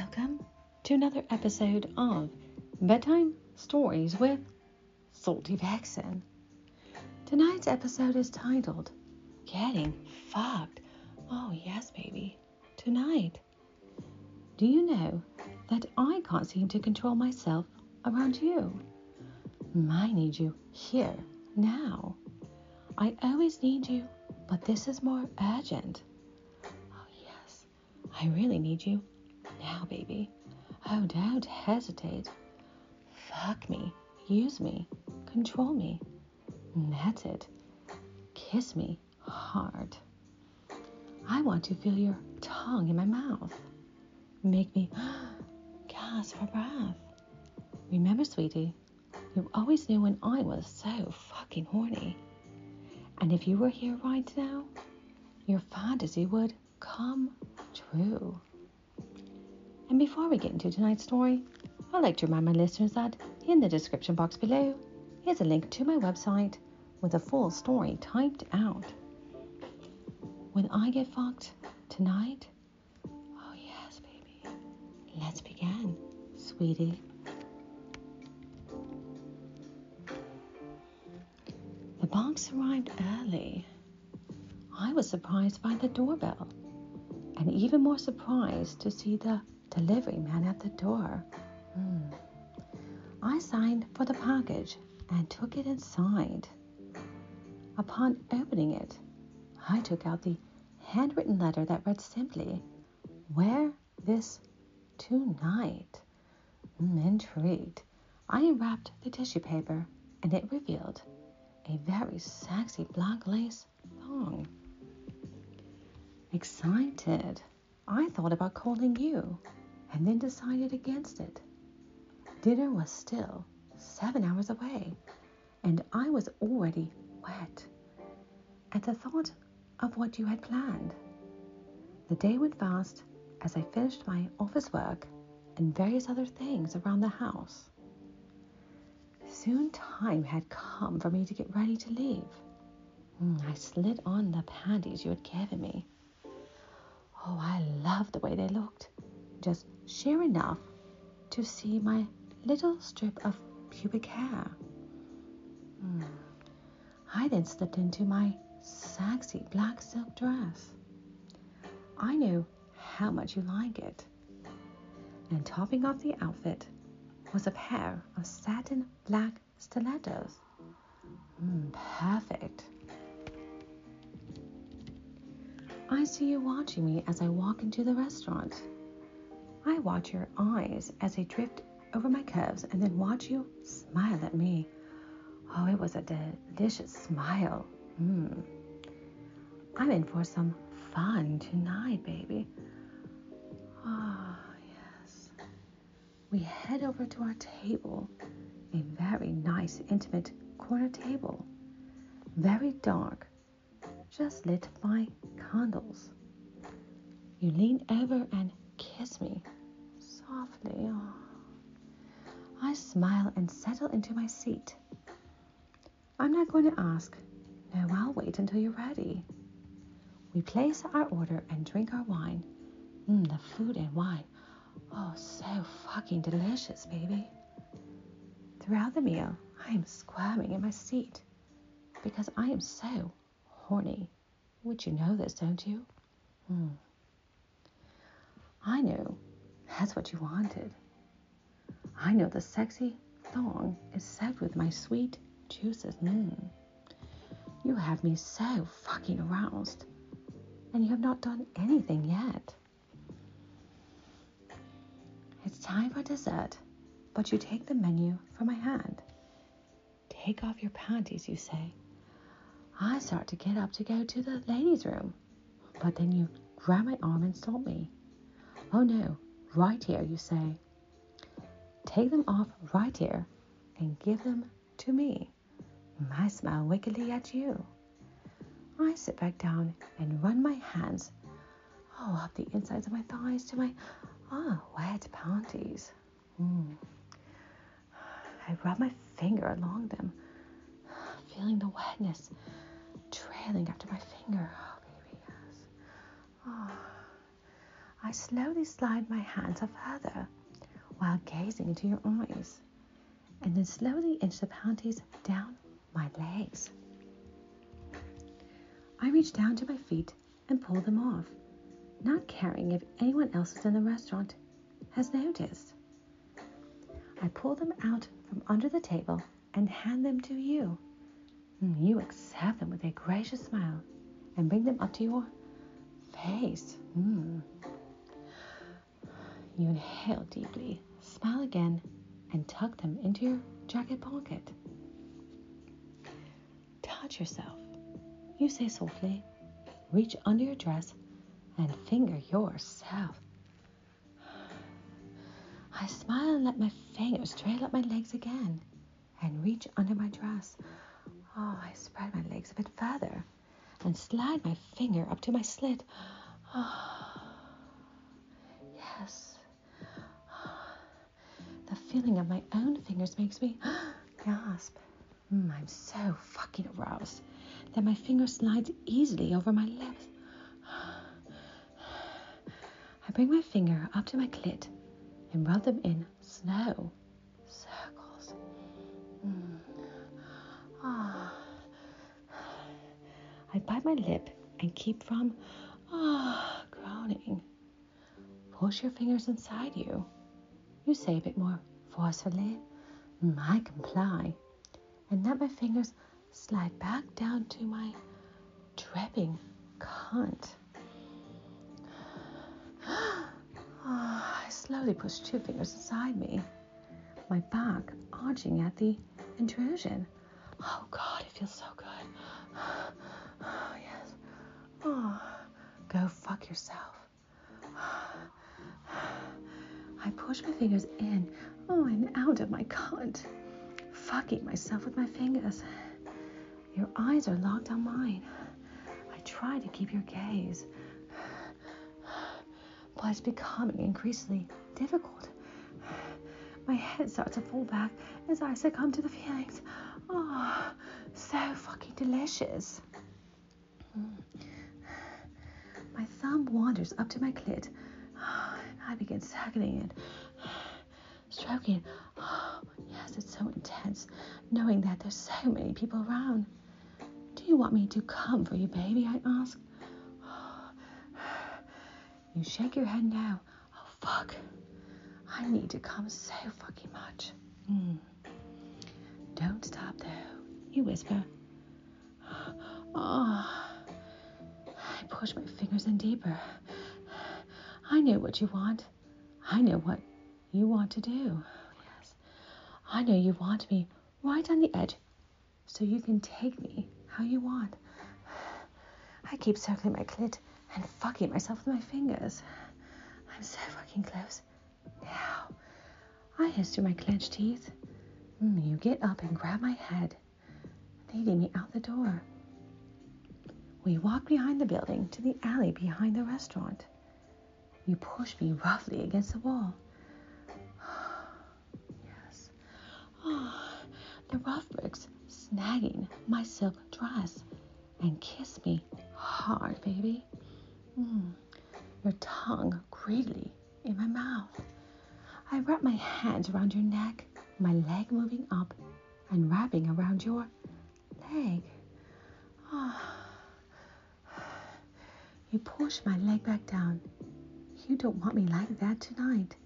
Welcome to another episode of Bedtime Stories with Salty Vixen. Tonight's episode is titled Getting Fucked. Oh, yes, baby. Tonight. Do you know that I can't seem to control myself around you? I need you here, now. I always need you, but this is more urgent. Oh, yes, I really need you now, baby. Oh, don't hesitate. Fuck me, use me, control me. That's it. Kiss me hard. I want to feel your tongue in my mouth. Make me gasp for breath. Remember, sweetie, you always knew when I was so fucking horny. And if you were here right now, your fantasy would come true. And before we get into tonight's story, I'd like to remind my listeners that in the description box below is a link to my website with a full story typed out. When I get fucked tonight, oh yes, baby, let's begin, sweetie. The box arrived early. I was surprised by the doorbell, and even more surprised to see the delivery man at the door. Hmm. I signed for the package and took it inside. Upon opening it, I took out the handwritten letter that read simply, Wear this tonight. Mm, intrigued, I unwrapped the tissue paper and it revealed a very sexy black lace thong. Excited, I thought about calling you and then decided against it. Dinner was still seven hours away, and I was already wet at the thought of what you had planned. The day went fast as I finished my office work and various other things around the house. Soon time had come for me to get ready to leave. Hmm, I slid on the panties you had given me. Oh, I loved the way they looked just sheer enough to see my little strip of pubic hair. Hmm. I then slipped into my sexy black silk dress. I knew how much you like it. And topping off the outfit was a pair of satin black stilettos. Mm, perfect. I see you watching me as I walk into the restaurant. I watch your eyes as they drift over my curves and then watch you smile at me. Oh, it was a delicious smile. Mm. I'm in for some fun tonight, baby. Ah, oh, yes. We head over to our table, a very nice, intimate corner table. Very dark, just lit by candles. You lean over and kiss me softly. Oh. I smile and settle into my seat. I'm not going to ask. No, I'll wait until you're ready. We place our order and drink our wine. Mmm, the food and wine. Oh, so fucking delicious, baby. Throughout the meal, I am squirming in my seat because I am so horny. Would you know this, don't you? Hmm. I knew that's what you wanted. I know the sexy thong is soaked with my sweet juices. Mm. You have me so fucking aroused, and you have not done anything yet. It's time for dessert, but you take the menu from my hand. Take off your panties, you say. I start to get up to go to the ladies' room, but then you grab my arm and stop me. Oh no, right here, you say. Take them off right here and give them to me. I smile wickedly at you. I sit back down and run my hands oh, up the insides of my thighs to my ah, wet panties. Mm. I rub my finger along them, feeling the wetness trailing after my finger. Oh, baby, yes. Oh. I slowly slide my hands up further while gazing into your eyes, and then slowly inch the panties down my legs. I reach down to my feet and pull them off, not caring if anyone else in the restaurant has noticed. I pull them out from under the table and hand them to you. Mm, you accept them with a gracious smile and bring them up to your face. Mm. You inhale deeply, smile again, and tuck them into your jacket pocket. Touch yourself. You say softly, reach under your dress and finger yourself. I smile and let my fingers trail up my legs again and reach under my dress. Oh, I spread my legs a bit further and slide my finger up to my slit. Oh, yes. Feeling of my own fingers makes me gasp. Mm, I'm so fucking aroused that my finger slides easily over my lips. I bring my finger up to my clit and rub them in slow circles. Mm. Ah. I bite my lip and keep from ah groaning. Push your fingers inside you. You say a bit more forcefully. Mm, I comply, and let my fingers slide back down to my dripping cunt. I slowly push two fingers inside me, my back arching at the intrusion. Oh God, it feels so good. Oh, yes. Oh, go fuck yourself. I push my fingers in, oh, and out of my cunt, fucking myself with my fingers. Your eyes are locked on mine. I try to keep your gaze, but it's becoming increasingly difficult. My head starts to fall back as I succumb to the feelings. Oh, so fucking delicious. My thumb wanders up to my clit. I begin sucking it, stroking. Oh, yes, it's so intense, knowing that there's so many people around. Do you want me to come for you, baby? I ask. You shake your head now. Oh, fuck. I need to come so fucking much. Mm. Don't stop though, you whisper. Oh. I push my fingers in deeper. I know what you want. I know what you want to do. Yes. I know you want me right on the edge so you can take me how you want. I keep circling my clit and fucking myself with my fingers. I'm so fucking close. Now, I hiss through my clenched teeth. Mm, you get up and grab my head, leading me out the door. We walk behind the building to the alley behind the restaurant. You push me roughly against the wall. yes. Oh, the rough bricks snagging my silk dress and kiss me hard, baby. Mm, your tongue greedily in my mouth. I wrap my hands around your neck, my leg moving up and wrapping around your leg. Oh. You push my leg back down. You don't want me like that tonight.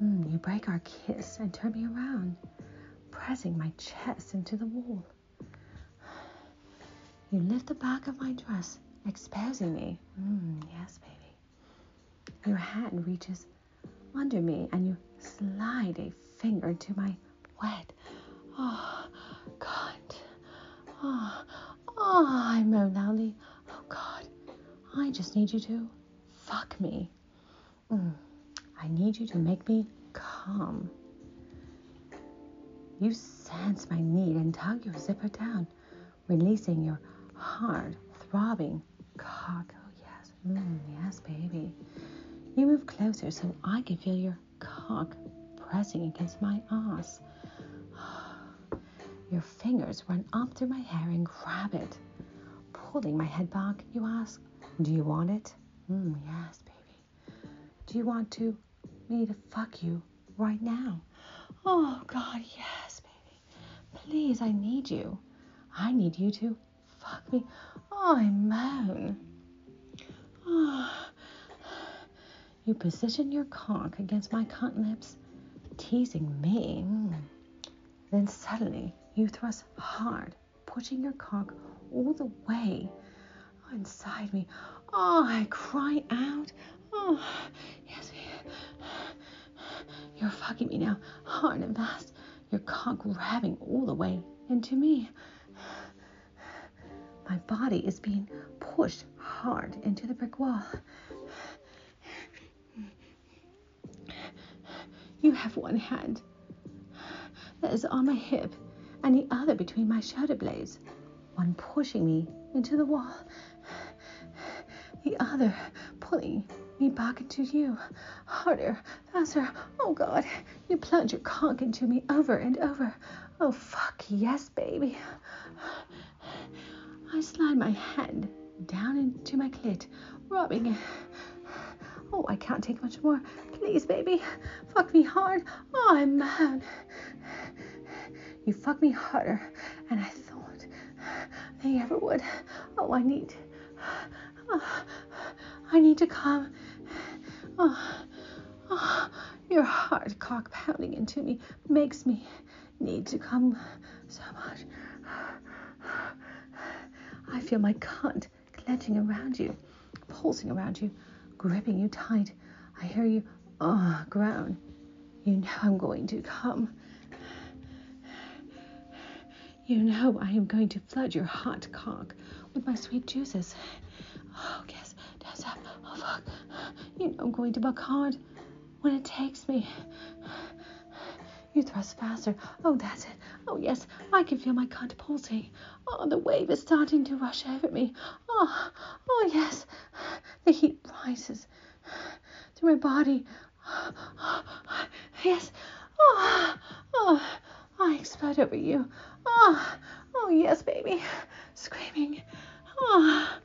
Mm, you break our kiss and turn me around, pressing my chest into the wall. You lift the back of my dress, exposing me. Mm, yes, baby. Your hand reaches under me and you slide a finger into my wet. Oh, God. Oh, oh, I moan loudly. Oh, God. I just need you to fuck me. Mm, I need you to make me calm. You sense my need and tug your zipper down, releasing your hard, throbbing cock. Oh, yes. Mm, yes, baby. You move closer so I can feel your cock pressing against my ass. Your fingers run up through my hair and grab it. Pulling my head back, you ask, Do you want it? Mm, yes, baby. Do you want to me to fuck you right now? Oh God, yes. Please, I need you. I need you to fuck me. Oh, I moan. Oh. You position your cock against my cunt lips, teasing me. Then suddenly you thrust hard, pushing your cock all the way inside me. Oh, I cry out. Oh, yes. You're fucking me now, hard and fast. Your cock grabbing all the way into me. My body is being pushed hard into the brick wall. You have one hand that is on my hip and the other between my shoulder blades, one pushing me into the wall, the other pulling me back into you. Harder, faster. Oh God, you plunge your cock into me over and over. Oh fuck, yes, baby. I slide my hand down into my clit, rubbing it. Oh, I can't take much more. Please, baby, fuck me hard. Oh, I'm mad. You fuck me harder, and I thought they ever would. Oh, I need. Oh, I need to come. Oh, oh, your heart cock pounding into me makes me need to come so much. I feel my cunt clenching around you, pulsing around you, gripping you tight. I hear you, oh, groan. You know I'm going to come. You know I am going to flood your hot cock with my sweet juices. Oh, yes, fuck. You know I'm going to buck hard when it takes me. You thrust faster. Oh, that's it. Oh, yes, I can feel my cunt pulsing. Oh, the wave is starting to rush over me. Oh, oh, yes. The heat rises through my body. Yes. Oh, oh, I explode over you. Oh, oh, yes, baby. Screaming. Oh,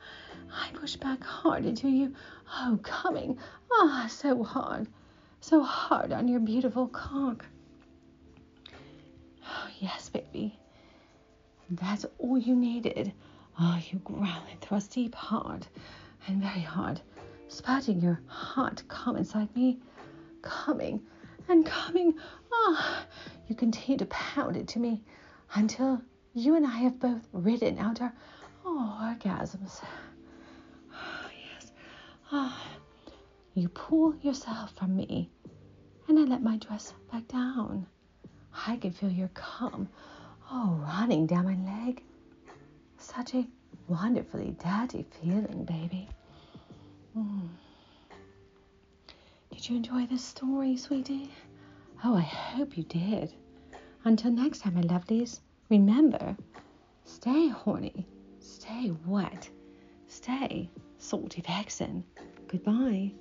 I push back hard into you. Oh, coming. Ah, so hard. So hard on your beautiful cock. Oh, yes, baby. That's all you needed. Oh, you growl and thrust deep hard and very hard, spouting your hot cum inside me, coming and coming. Ah, oh, you continue to pound it to me until you and I have both ridden out our oh, orgasms. You pull yourself from me, and I let my dress back down. I can feel your cum, oh, running down my leg. Such a wonderfully dirty feeling, baby. Mm. Did you enjoy this story, sweetie? Oh, I hope you did. Until next time, my lovelies, remember stay horny, stay wet, stay salty vixen. Goodbye.